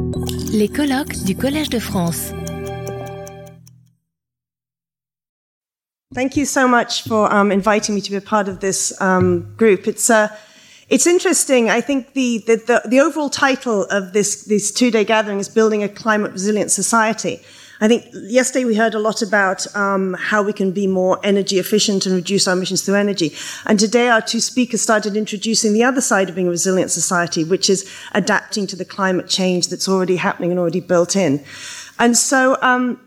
Les colloques du Collège de France. Thank you so much for um, inviting me to be a part of this um, group. It's uh, it's interesting. I think the, the, the, the overall title of this, this two day gathering is Building a Climate Resilient Society. I think yesterday we heard a lot about um, how we can be more energy efficient and reduce our emissions through energy. And today our two speakers started introducing the other side of being a resilient society, which is adapting to the climate change that's already happening and already built in. And so, um,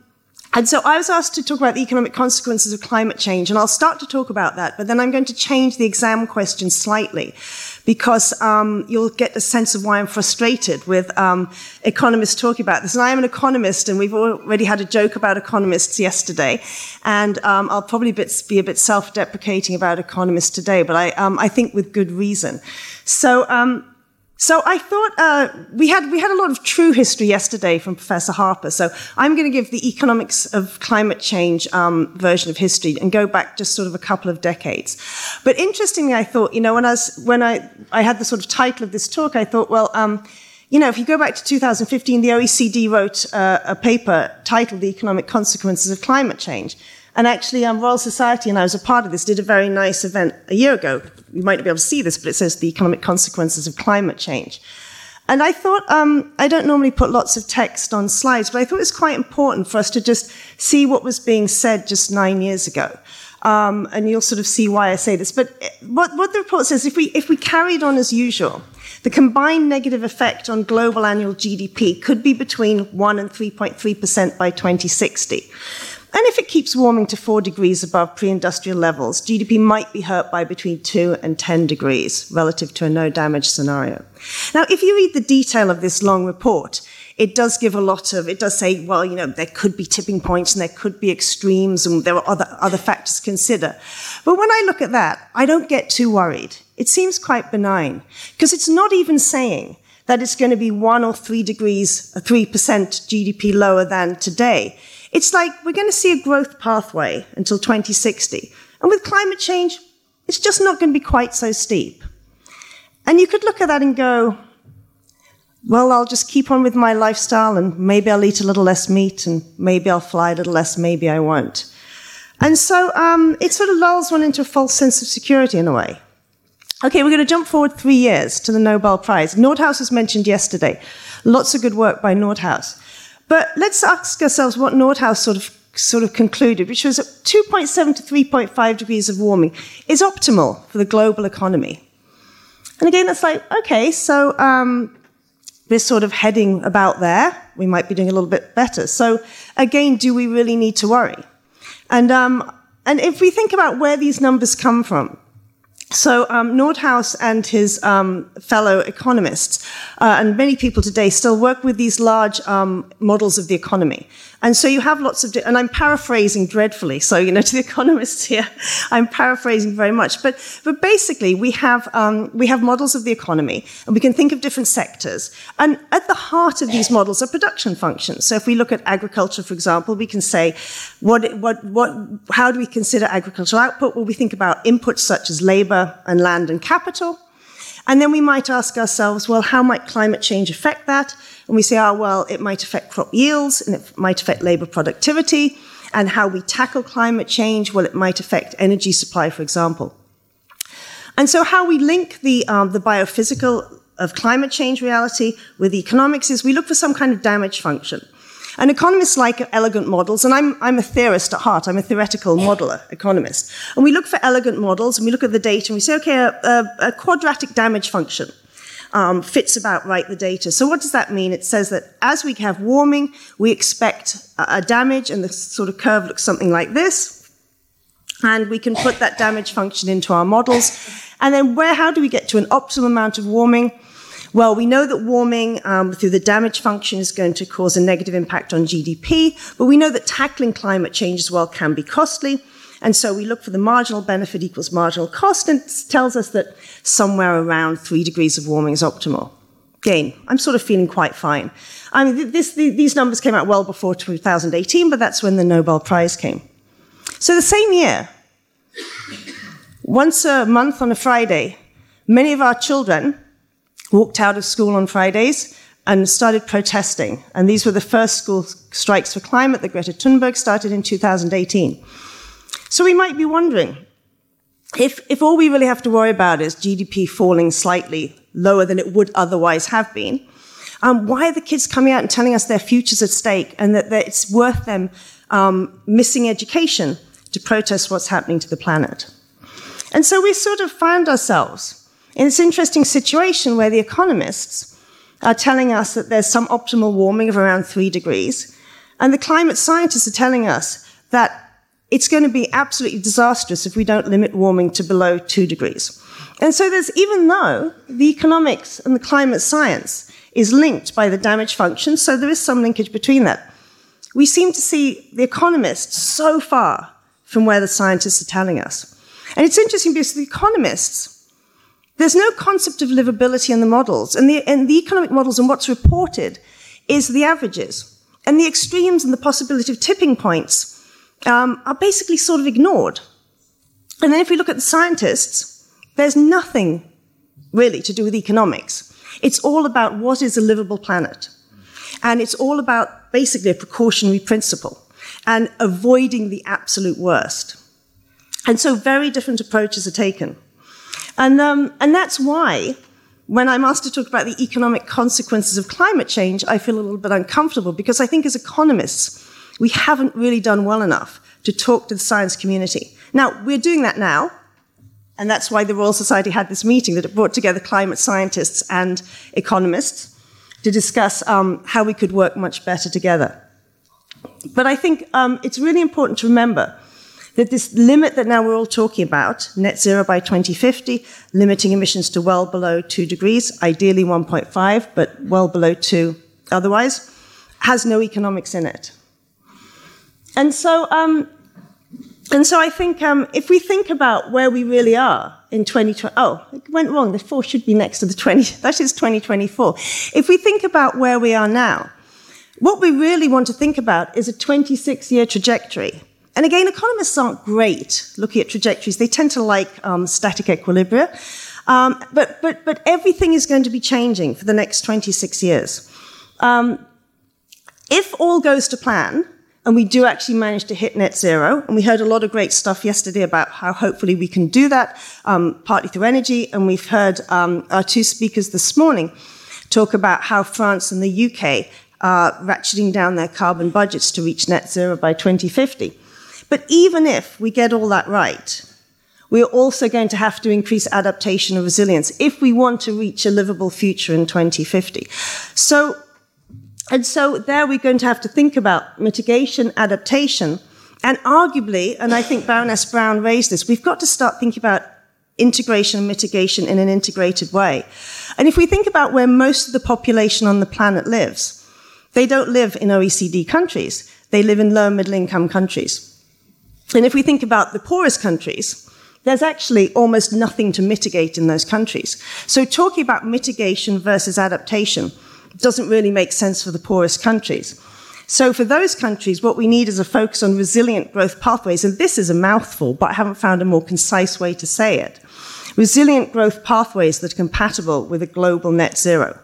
and so I was asked to talk about the economic consequences of climate change, and I'll start to talk about that, but then I'm going to change the exam question slightly because um, you'll get a sense of why I'm frustrated with um, economists talking about this. And I am an economist, and we've already had a joke about economists yesterday, and um, I'll probably be a bit self-deprecating about economists today, but I, um, I think with good reason. So um, so I thought uh, we had we had a lot of true history yesterday from Professor Harper. So I'm going to give the economics of climate change um, version of history and go back just sort of a couple of decades. But interestingly, I thought you know when I was, when I I had the sort of title of this talk, I thought well. Um, you know, if you go back to 2015, the OECD wrote uh, a paper titled The Economic Consequences of Climate Change. And actually, um, Royal Society, and I was a part of this, did a very nice event a year ago. You might not be able to see this, but it says the economic consequences of climate change. And I thought, um, I don't normally put lots of text on slides, but I thought it was quite important for us to just see what was being said just nine years ago. Um, and you'll sort of see why I say this. But what, what the report says, if we, if we carried on as usual, the combined negative effect on global annual GDP could be between 1 and 3.3% by 2060. And if it keeps warming to 4 degrees above pre industrial levels, GDP might be hurt by between 2 and 10 degrees relative to a no damage scenario. Now, if you read the detail of this long report, it does give a lot of, it does say, well, you know, there could be tipping points and there could be extremes and there are other, other factors to consider. But when I look at that, I don't get too worried. It seems quite benign because it's not even saying that it's going to be one or three degrees, 3% GDP lower than today. It's like we're going to see a growth pathway until 2060. And with climate change, it's just not going to be quite so steep. And you could look at that and go, well, I'll just keep on with my lifestyle and maybe I'll eat a little less meat and maybe I'll fly a little less, maybe I won't. And so um, it sort of lulls one into a false sense of security in a way. Okay, we're going to jump forward three years to the Nobel Prize. Nordhaus was mentioned yesterday. Lots of good work by Nordhaus. But let's ask ourselves what Nordhaus sort of sort of concluded, which was 2.7 to 3.5 degrees of warming is optimal for the global economy. And again, it's like, okay, so um, we're sort of heading about there. We might be doing a little bit better. So again, do we really need to worry? And, um, and if we think about where these numbers come from, so um, Nordhaus and his um, fellow economists, uh, and many people today, still work with these large um, models of the economy. And so you have lots of, and I'm paraphrasing dreadfully. So, you know, to the economists here, I'm paraphrasing very much. But, but basically, we have, um, we have models of the economy, and we can think of different sectors. And at the heart of these models are production functions. So if we look at agriculture, for example, we can say, what, what, what, how do we consider agricultural output? Well, we think about inputs such as labor and land and capital. And then we might ask ourselves, well, how might climate change affect that? And we say, oh, well, it might affect crop yields and it might affect labor productivity. And how we tackle climate change, well, it might affect energy supply, for example. And so, how we link the, um, the biophysical of climate change reality with economics is we look for some kind of damage function. And economists like elegant models, and I'm, I'm a theorist at heart, I'm a theoretical modeler, economist. And we look for elegant models and we look at the data and we say, okay, a, a, a quadratic damage function. Um, fits about right the data. So what does that mean? It says that as we have warming, we expect a, damage, and the sort of curve looks something like this. And we can put that damage function into our models. And then where, how do we get to an optimal amount of warming? Well, we know that warming um, through the damage function is going to cause a negative impact on GDP, but we know that tackling climate change as well can be costly. And so we look for the marginal benefit equals marginal cost, and it tells us that somewhere around three degrees of warming is optimal. Again, I'm sort of feeling quite fine. I mean, this, these numbers came out well before 2018, but that's when the Nobel Prize came. So the same year, once a month on a Friday, many of our children walked out of school on Fridays and started protesting. And these were the first school strikes for climate that Greta Thunberg started in 2018. So we might be wondering if, if all we really have to worry about is GDP falling slightly lower than it would otherwise have been, um, why are the kids coming out and telling us their future's at stake and that, that it's worth them um, missing education to protest what's happening to the planet? And so we sort of found ourselves in this interesting situation where the economists are telling us that there's some optimal warming of around three degrees, and the climate scientists are telling us that it's going to be absolutely disastrous if we don't limit warming to below two degrees. And so there's, even though the economics and the climate science is linked by the damage function, so there is some linkage between that, we seem to see the economists so far from where the scientists are telling us. And it's interesting because the economists, there's no concept of livability in the models. And the, and the economic models and what's reported is the averages. And the extremes and the possibility of tipping points um, are basically sort of ignored. And then if we look at the scientists, there's nothing really to do with economics. It's all about what is a livable planet. And it's all about basically a precautionary principle and avoiding the absolute worst. And so very different approaches are taken. And, um, and that's why when I'm asked to talk about the economic consequences of climate change, I feel a little bit uncomfortable because I think as economists, we haven't really done well enough to talk to the science community. Now, we're doing that now, and that's why the Royal Society had this meeting that it brought together climate scientists and economists to discuss um, how we could work much better together. But I think um, it's really important to remember that this limit that now we're all talking about, net zero by 2050, limiting emissions to well below 2 degrees, ideally 1.5, but well below 2 otherwise, has no economics in it. And so, um, and so I think um, if we think about where we really are in 2020, oh, it went wrong. The 4 should be next to the 20, that is 2024. If we think about where we are now, what we really want to think about is a 26 year trajectory. And again, economists aren't great looking at trajectories. They tend to like um, static equilibria. Um, but, but, but everything is going to be changing for the next 26 years. Um, if all goes to plan, and we do actually manage to hit net zero, and we heard a lot of great stuff yesterday about how hopefully we can do that, um, partly through energy, and we've heard um, our two speakers this morning talk about how France and the UK are ratcheting down their carbon budgets to reach net zero by 2050. But even if we get all that right, we're also going to have to increase adaptation and resilience if we want to reach a livable future in 2050. So, and so there we're going to have to think about mitigation, adaptation, and arguably, and I think Baroness Brown raised this, we've got to start thinking about integration and mitigation in an integrated way. And if we think about where most of the population on the planet lives, they don't live in OECD countries. They live in low and middle income countries. And if we think about the poorest countries, there's actually almost nothing to mitigate in those countries. So talking about mitigation versus adaptation doesn't really make sense for the poorest countries. So for those countries, what we need is a focus on resilient growth pathways. And this is a mouthful, but I haven't found a more concise way to say it. Resilient growth pathways that are compatible with a global net zero.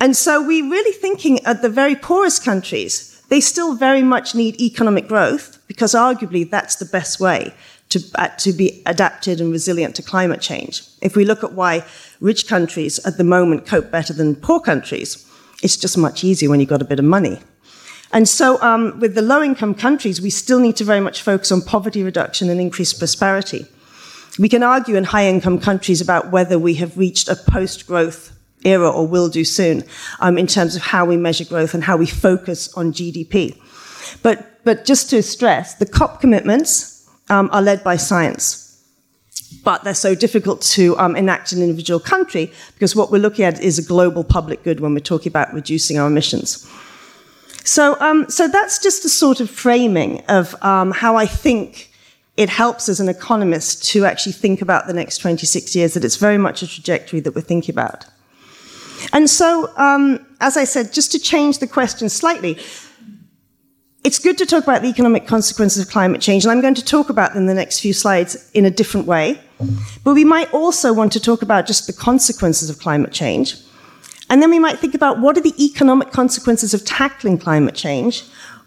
And so we're really thinking at the very poorest countries, they still very much need economic growth because arguably that's the best way to, uh, to be adapted and resilient to climate change. If we look at why rich countries at the moment cope better than poor countries, it's just much easier when you've got a bit of money. And so, um, with the low income countries, we still need to very much focus on poverty reduction and increased prosperity. We can argue in high income countries about whether we have reached a post growth era or will do soon um, in terms of how we measure growth and how we focus on GDP. But, but just to stress, the COP commitments um, are led by science. But they're so difficult to um, enact in an individual country because what we're looking at is a global public good when we're talking about reducing our emissions. So, um, so that's just a sort of framing of um, how I think it helps as an economist to actually think about the next 26 years, that it's very much a trajectory that we're thinking about. And so, um, as I said, just to change the question slightly, it's good to talk about the economic consequences of climate change, and I'm going to talk about them in the next few slides in a different way. But we might also want to talk about just the consequences of climate change And then we might think about what are the economic consequences of tackling climate change,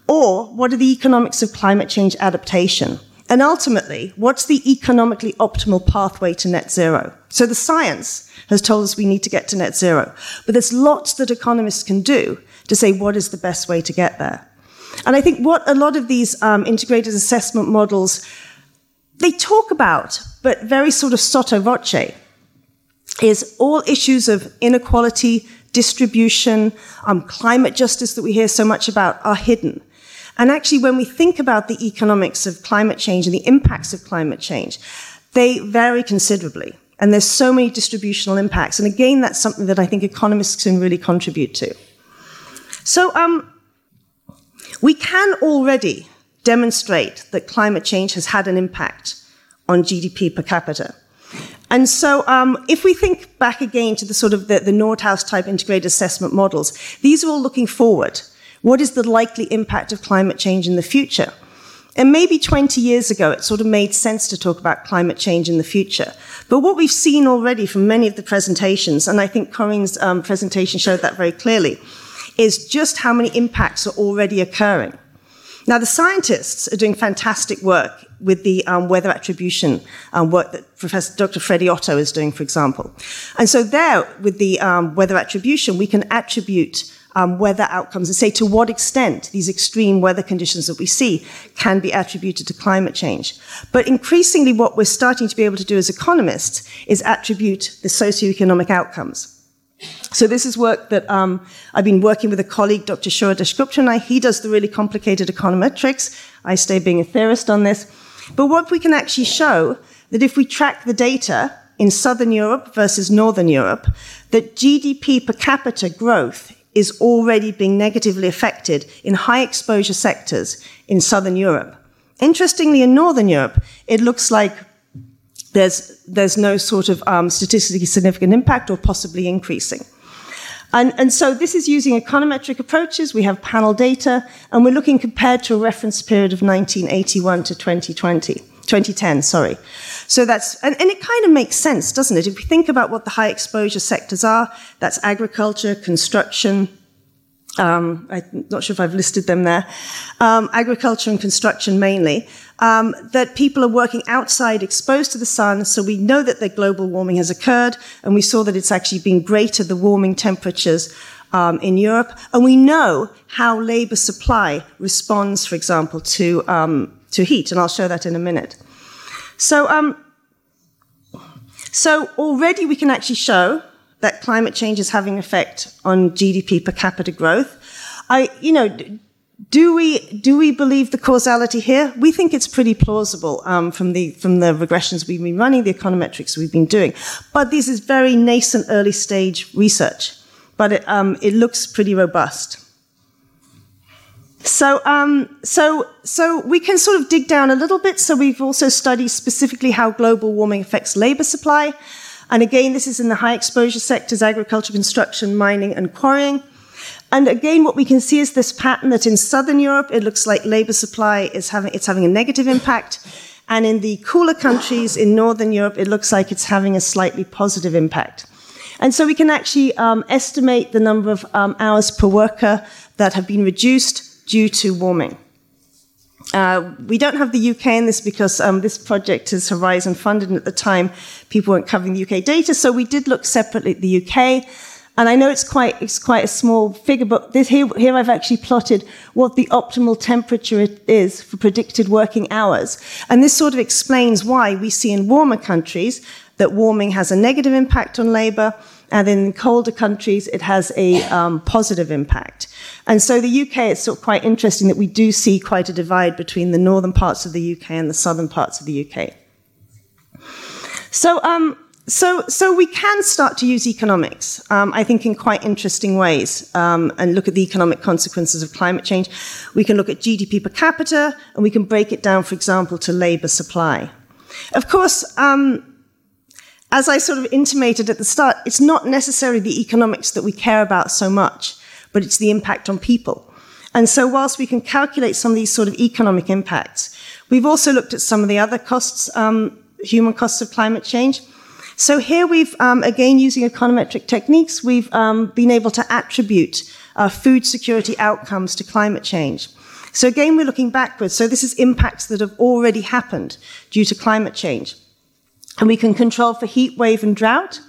or what are the economics of climate change adaptation? And ultimately, what's the economically optimal pathway to net zero? So the science has told us we need to get to net zero, but there's lots that economists can do to say what is the best way to get there. And I think what a lot of these um, integrated assessment models they talk about, but very sort of sotto voce, is all issues of inequality, distribution, um, climate justice that we hear so much about are hidden. And actually, when we think about the economics of climate change and the impacts of climate change, they vary considerably. And there's so many distributional impacts. And again, that's something that I think economists can really contribute to. So, um, we can already demonstrate that climate change has had an impact on GDP per capita. And so, um, if we think back again to the sort of the, the Nordhaus type integrated assessment models, these are all looking forward. What is the likely impact of climate change in the future? And maybe 20 years ago, it sort of made sense to talk about climate change in the future. But what we've seen already from many of the presentations, and I think Corinne's um, presentation showed that very clearly, is just how many impacts are already occurring. Now, the scientists are doing fantastic work with the um, weather attribution um, work that Professor Dr. Freddie Otto is doing, for example. And so, there, with the um, weather attribution, we can attribute um, weather outcomes and say to what extent these extreme weather conditions that we see can be attributed to climate change. But increasingly, what we're starting to be able to do as economists is attribute the socioeconomic outcomes. So this is work that um, I've been working with a colleague, Dr. Shouro Dasgupta, He does the really complicated econometrics. I stay being a theorist on this. But what we can actually show that if we track the data in Southern Europe versus Northern Europe, that GDP per capita growth is already being negatively affected in high exposure sectors in Southern Europe. Interestingly, in Northern Europe, it looks like there's, there's no sort of um, statistically significant impact or possibly increasing. And, and, so this is using econometric approaches. We have panel data, and we're looking compared to a reference period of 1981 to 2020, 2010, sorry. So that's, and, and it kind of makes sense, doesn't it? If we think about what the high exposure sectors are, that's agriculture, construction, um, I'm not sure if I've listed them there, um, agriculture and construction mainly, um, that people are working outside exposed to the sun, so we know that the global warming has occurred, and we saw that it's actually been greater, the warming temperatures um, in Europe, and we know how labor supply responds, for example, to, um, to heat, and I'll show that in a minute. So, um, so already we can actually show that climate change is having effect on GDP per capita growth. I, you know, do we do we believe the causality here? We think it's pretty plausible um, from the from the regressions we've been running, the econometrics we've been doing. But this is very nascent, early stage research. But it, um, it looks pretty robust. So, um, so, so we can sort of dig down a little bit. So we've also studied specifically how global warming affects labor supply. And again, this is in the high exposure sectors, agriculture, construction, mining, and quarrying. And again, what we can see is this pattern that in Southern Europe, it looks like labor supply is having, it's having a negative impact. And in the cooler countries in Northern Europe, it looks like it's having a slightly positive impact. And so we can actually um, estimate the number of um, hours per worker that have been reduced due to warming. Uh, we don't have the UK in this because um, this project is Horizon funded, and at the time people weren't covering the UK data. So we did look separately at the UK. And I know it's quite, it's quite a small figure, but this, here, here I've actually plotted what the optimal temperature is for predicted working hours. And this sort of explains why we see in warmer countries that warming has a negative impact on labor, and in colder countries it has a um, positive impact. And so the UK, it's sort of quite interesting that we do see quite a divide between the northern parts of the UK and the southern parts of the UK. So, um, so, so we can start to use economics, um, I think, in quite interesting ways, um, and look at the economic consequences of climate change. We can look at GDP per capita, and we can break it down, for example, to labor supply. Of course, um, as I sort of intimated at the start, it's not necessarily the economics that we care about so much, but it's the impact on people. And so, whilst we can calculate some of these sort of economic impacts, we've also looked at some of the other costs, um, human costs of climate change. So here we've, um, again, using econometric techniques, we've um, been able to attribute uh, food security outcomes to climate change. So again, we're looking backwards. So this is impacts that have already happened due to climate change. And we can control for heat wave and drought.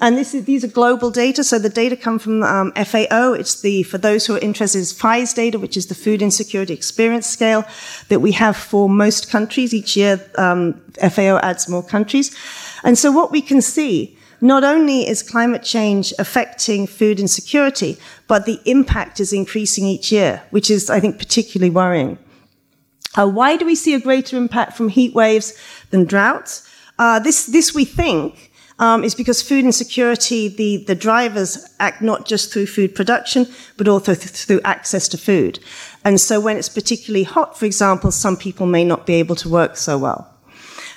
And is, these are global data. So the data come from um, FAO. It's the, for those who are interested, is FIES data, which is the Food Insecurity Experience Scale that we have for most countries. Each year, um, FAO adds more countries. And so what we can see, not only is climate change affecting food insecurity, but the impact is increasing each year, which is, I think, particularly worrying. Uh, why do we see a greater impact from heat waves than droughts? Uh, this, this we think um, is because food insecurity, the, the drivers act not just through food production, but also th- through access to food. And so when it's particularly hot, for example, some people may not be able to work so well,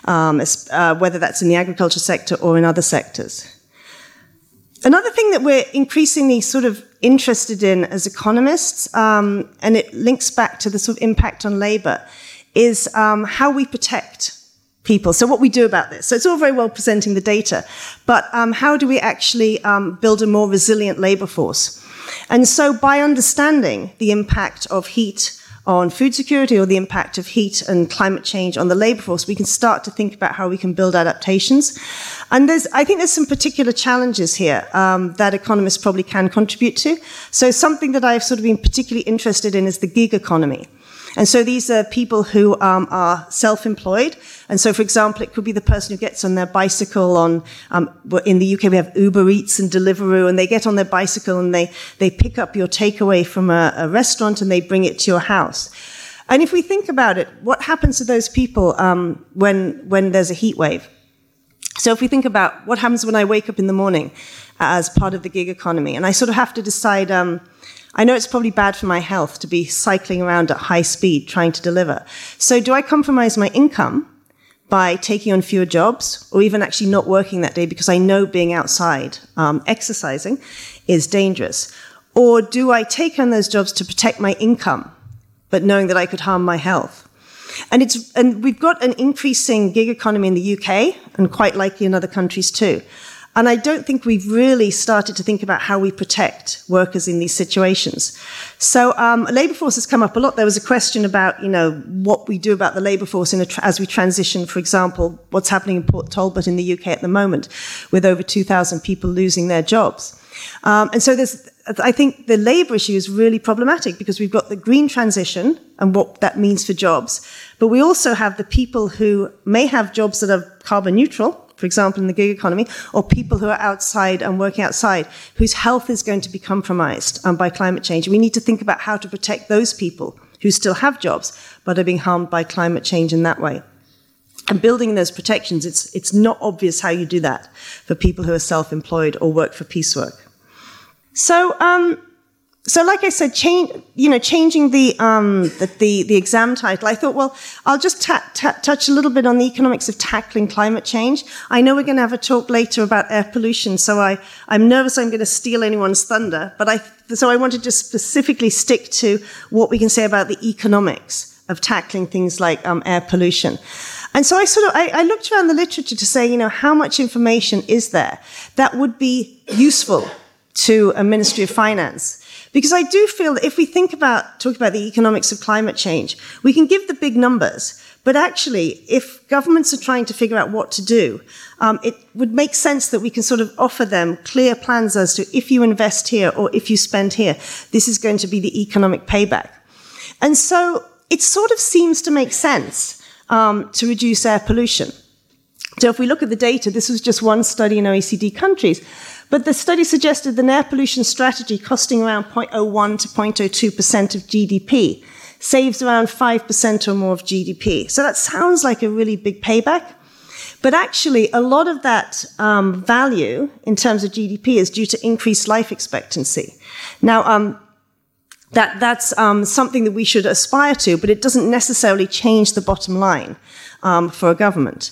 um, as, uh, whether that's in the agriculture sector or in other sectors. Another thing that we're increasingly sort of interested in as economists, um, and it links back to the sort of impact on labor, is um, how we protect people. So what we do about this. So it's all very well presenting the data, but um, how do we actually um, build a more resilient labor force? And so by understanding the impact of heat on food security or the impact of heat and climate change on the labor force, we can start to think about how we can build adaptations. And there's, I think there's some particular challenges here um, that economists probably can contribute to. So something that I've sort of been particularly interested in is the gig economy. And so these are people who um, are self-employed. And so, for example, it could be the person who gets on their bicycle on, um, in the UK we have Uber Eats and Deliveroo, and they get on their bicycle and they, they pick up your takeaway from a, a restaurant and they bring it to your house. And if we think about it, what happens to those people um, when, when there's a heat wave? So if we think about what happens when I wake up in the morning as part of the gig economy, and I sort of have to decide, um, I know it's probably bad for my health to be cycling around at high speed trying to deliver. So do I compromise my income by taking on fewer jobs or even actually not working that day because I know being outside, um, exercising is dangerous? Or do I take on those jobs to protect my income, but knowing that I could harm my health? And it's, and we've got an increasing gig economy in the UK and quite likely in other countries too. And I don't think we've really started to think about how we protect workers in these situations. So um, labour force has come up a lot. There was a question about, you know, what we do about the labour force tra- as we transition, for example, what's happening in Port Talbot in the UK at the moment, with over 2,000 people losing their jobs. Um, and so there's, I think the labour issue is really problematic because we've got the green transition and what that means for jobs, but we also have the people who may have jobs that are carbon neutral, for example, in the gig economy, or people who are outside and working outside, whose health is going to be compromised um, by climate change. We need to think about how to protect those people who still have jobs but are being harmed by climate change in that way. And building those protections, it's, it's not obvious how you do that for people who are self employed or work for piecework. So, um, so like I said, change, you know, changing the, um, the, the, the, exam title, I thought, well, I'll just ta- ta- touch a little bit on the economics of tackling climate change. I know we're going to have a talk later about air pollution, so I, I'm nervous I'm going to steal anyone's thunder, but I, so I wanted to specifically stick to what we can say about the economics of tackling things like um, air pollution. And so I sort of, I, I looked around the literature to say, you know, how much information is there that would be useful to a Ministry of Finance? Because I do feel that if we think about, talk about the economics of climate change, we can give the big numbers, but actually, if governments are trying to figure out what to do, um, it would make sense that we can sort of offer them clear plans as to if you invest here or if you spend here, this is going to be the economic payback. And so it sort of seems to make sense um, to reduce air pollution. So if we look at the data, this was just one study in OECD countries, but the study suggested an air pollution strategy costing around 0.01 to 0.02% of GDP saves around 5% or more of GDP. So that sounds like a really big payback. But actually, a lot of that um, value in terms of GDP is due to increased life expectancy. Now, um, that, that's um, something that we should aspire to, but it doesn't necessarily change the bottom line um, for a government.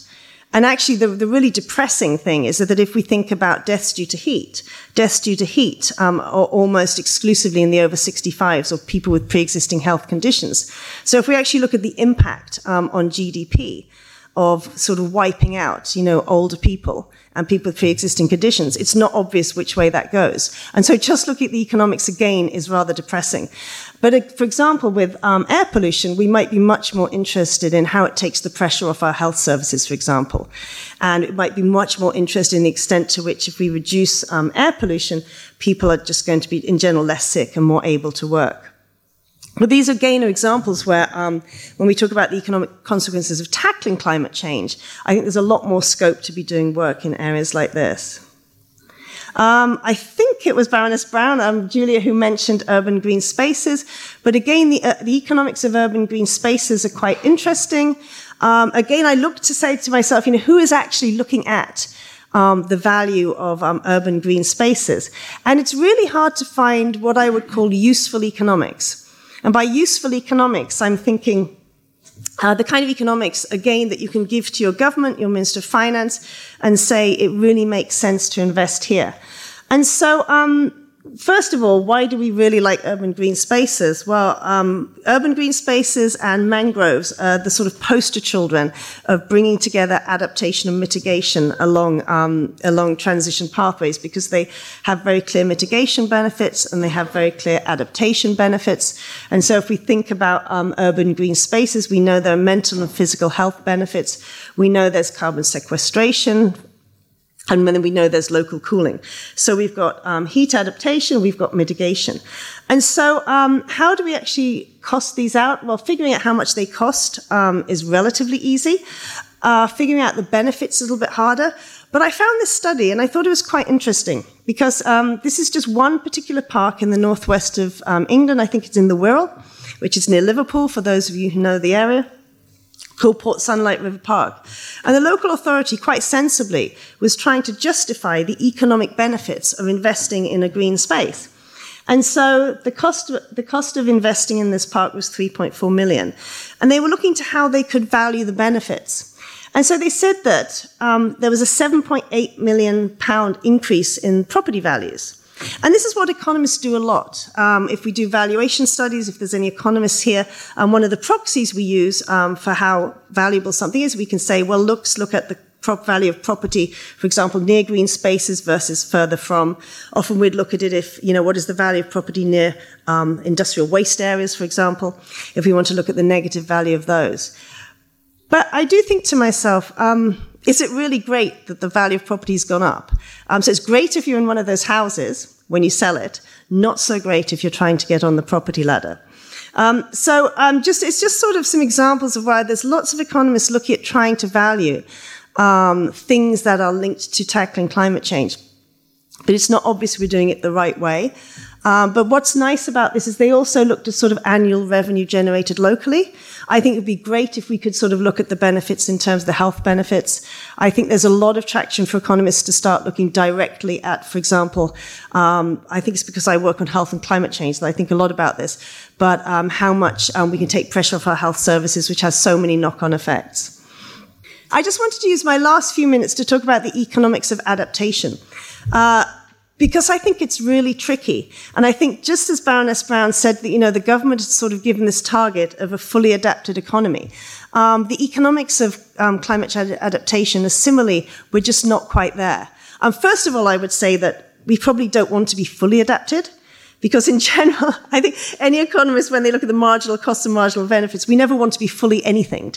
And actually, the, the, really depressing thing is that if we think about deaths due to heat, deaths due to heat um, are almost exclusively in the over 65s or people with pre existing health conditions. So if we actually look at the impact um, on GDP, of sort of wiping out, you know, older people and people with pre-existing conditions. It's not obvious which way that goes. And so just looking at the economics again is rather depressing. But uh, for example, with um, air pollution, we might be much more interested in how it takes the pressure off our health services, for example. And it might be much more interested in the extent to which if we reduce um, air pollution, people are just going to be in general less sick and more able to work. But these are again are examples where, um, when we talk about the economic consequences of tackling climate change, I think there's a lot more scope to be doing work in areas like this. Um, I think it was Baroness Brown, um, Julia, who mentioned urban green spaces. But again, the, uh, the economics of urban green spaces are quite interesting. Um, again, I look to say to myself, you know, who is actually looking at um, the value of um, urban green spaces? And it's really hard to find what I would call useful economics. And by useful economics, I'm thinking uh, the kind of economics, again, that you can give to your government, your Minister of Finance, and say it really makes sense to invest here. And so, um, First of all, why do we really like urban green spaces? Well, um, urban green spaces and mangroves are the sort of poster children of bringing together adaptation and mitigation along um, along transition pathways because they have very clear mitigation benefits and they have very clear adaptation benefits. And so, if we think about um, urban green spaces, we know there are mental and physical health benefits. We know there's carbon sequestration, and then we know there's local cooling. So we've got um, heat adaptation, we've got mitigation. And so, um, how do we actually cost these out? Well, figuring out how much they cost um, is relatively easy. Uh, figuring out the benefits is a little bit harder. But I found this study and I thought it was quite interesting because um, this is just one particular park in the northwest of um, England. I think it's in the Wirral, which is near Liverpool, for those of you who know the area called Port Sunlight River Park. And the local authority, quite sensibly, was trying to justify the economic benefits of investing in a green space. And so the cost, of, the cost of investing in this park was 3.4 million. And they were looking to how they could value the benefits. And so they said that um, there was a 7.8 million pound increase in property values. And this is what economists do a lot. Um, if we do valuation studies, if there's any economists here, um, one of the proxies we use um, for how valuable something is, we can say, well, looks look at the prop value of property, for example, near green spaces versus further from. Often we'd look at it if, you know, what is the value of property near um, industrial waste areas, for example, if we want to look at the negative value of those. But I do think to myself, um, is it really great that the value of property has gone up? Um, so it's great if you're in one of those houses when you sell it, not so great if you're trying to get on the property ladder. Um, so um, just it's just sort of some examples of why there's lots of economists looking at trying to value um, things that are linked to tackling climate change. But it's not obvious we're doing it the right way. Um, but what's nice about this is they also looked at sort of annual revenue generated locally. I think it would be great if we could sort of look at the benefits in terms of the health benefits. I think there's a lot of traction for economists to start looking directly at, for example, um, I think it's because I work on health and climate change that I think a lot about this, but um, how much um, we can take pressure off our health services, which has so many knock on effects. I just wanted to use my last few minutes to talk about the economics of adaptation. Uh, because I think it's really tricky. And I think just as Baroness Brown said that, you know, the government has sort of given this target of a fully adapted economy. Um, the economics of um, climate change adaptation is similarly, we're just not quite there. Um, first of all, I would say that we probably don't want to be fully adapted. Because in general, I think any economist, when they look at the marginal costs and marginal benefits, we never want to be fully anything.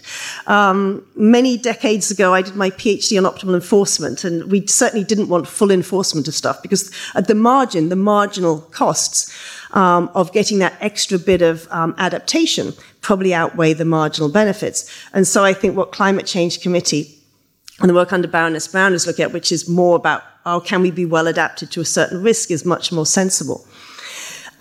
Um, many decades ago, I did my PhD on optimal enforcement, and we certainly didn't want full enforcement of stuff because at the margin, the marginal costs um, of getting that extra bit of um, adaptation probably outweigh the marginal benefits. And so I think what Climate Change Committee and the work under Baroness Brown is looking at, which is more about how can we be well adapted to a certain risk, is much more sensible.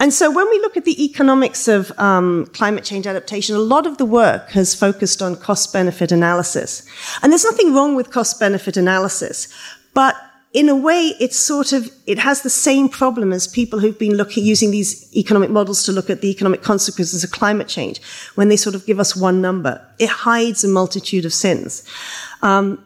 And so when we look at the economics of um, climate change adaptation, a lot of the work has focused on cost benefit analysis. And there's nothing wrong with cost benefit analysis, but in a way, it's sort of, it has the same problem as people who've been looking, using these economic models to look at the economic consequences of climate change when they sort of give us one number. It hides a multitude of sins. Um,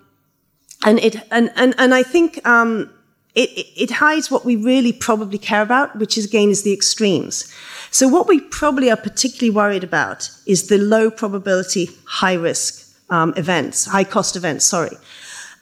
and it, and, and, and I think, um, it, it, hides what we really probably care about, which is again is the extremes. So what we probably are particularly worried about is the low probability, high risk um, events, high cost events, sorry,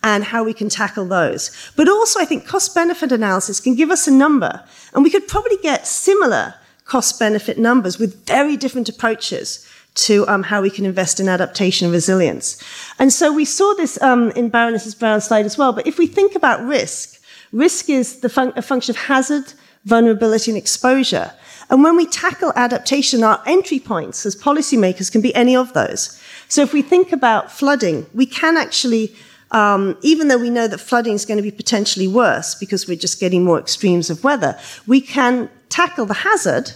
and how we can tackle those. But also, I think cost benefit analysis can give us a number, and we could probably get similar cost benefit numbers with very different approaches to um, how we can invest in adaptation and resilience. And so we saw this um, in Baroness Brown's slide as well. But if we think about risk, risk is the fun- a function of hazard, vulnerability, and exposure. And when we tackle adaptation, our entry points as policymakers can be any of those. So if we think about flooding, we can actually, um, even though we know that flooding is going to be potentially worse because we're just getting more extremes of weather, we can tackle the hazard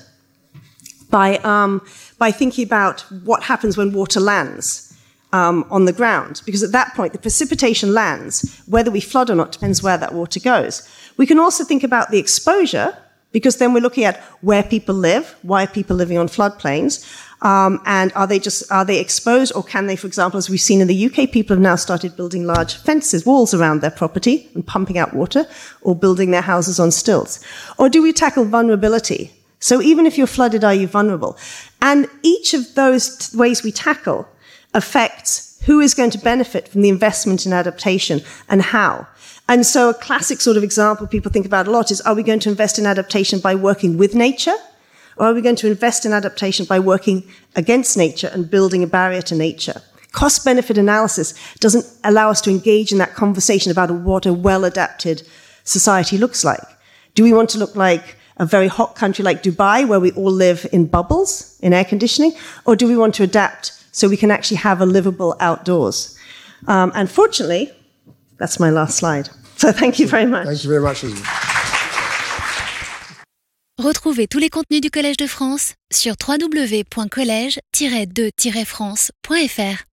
by, um, by thinking about what happens when water lands. Um, on the ground, because at that point the precipitation lands. Whether we flood or not depends where that water goes. We can also think about the exposure, because then we're looking at where people live, why are people living on floodplains, um, and are they just are they exposed, or can they, for example, as we've seen in the UK, people have now started building large fences, walls around their property and pumping out water, or building their houses on stilts, or do we tackle vulnerability? So even if you're flooded, are you vulnerable? And each of those ways we tackle affects who is going to benefit from the investment in adaptation and how. And so a classic sort of example people think about a lot is, are we going to invest in adaptation by working with nature? Or are we going to invest in adaptation by working against nature and building a barrier to nature? Cost benefit analysis doesn't allow us to engage in that conversation about what a well adapted society looks like. Do we want to look like a very hot country like Dubai, where we all live in bubbles in air conditioning? Or do we want to adapt so we can actually have a livable outdoors? Um, and fortunately, that's my last slide. So thank you very much. Thank you very much. Retrouvez tous les contenus du Collège de France sur www.colège-2-france.fr.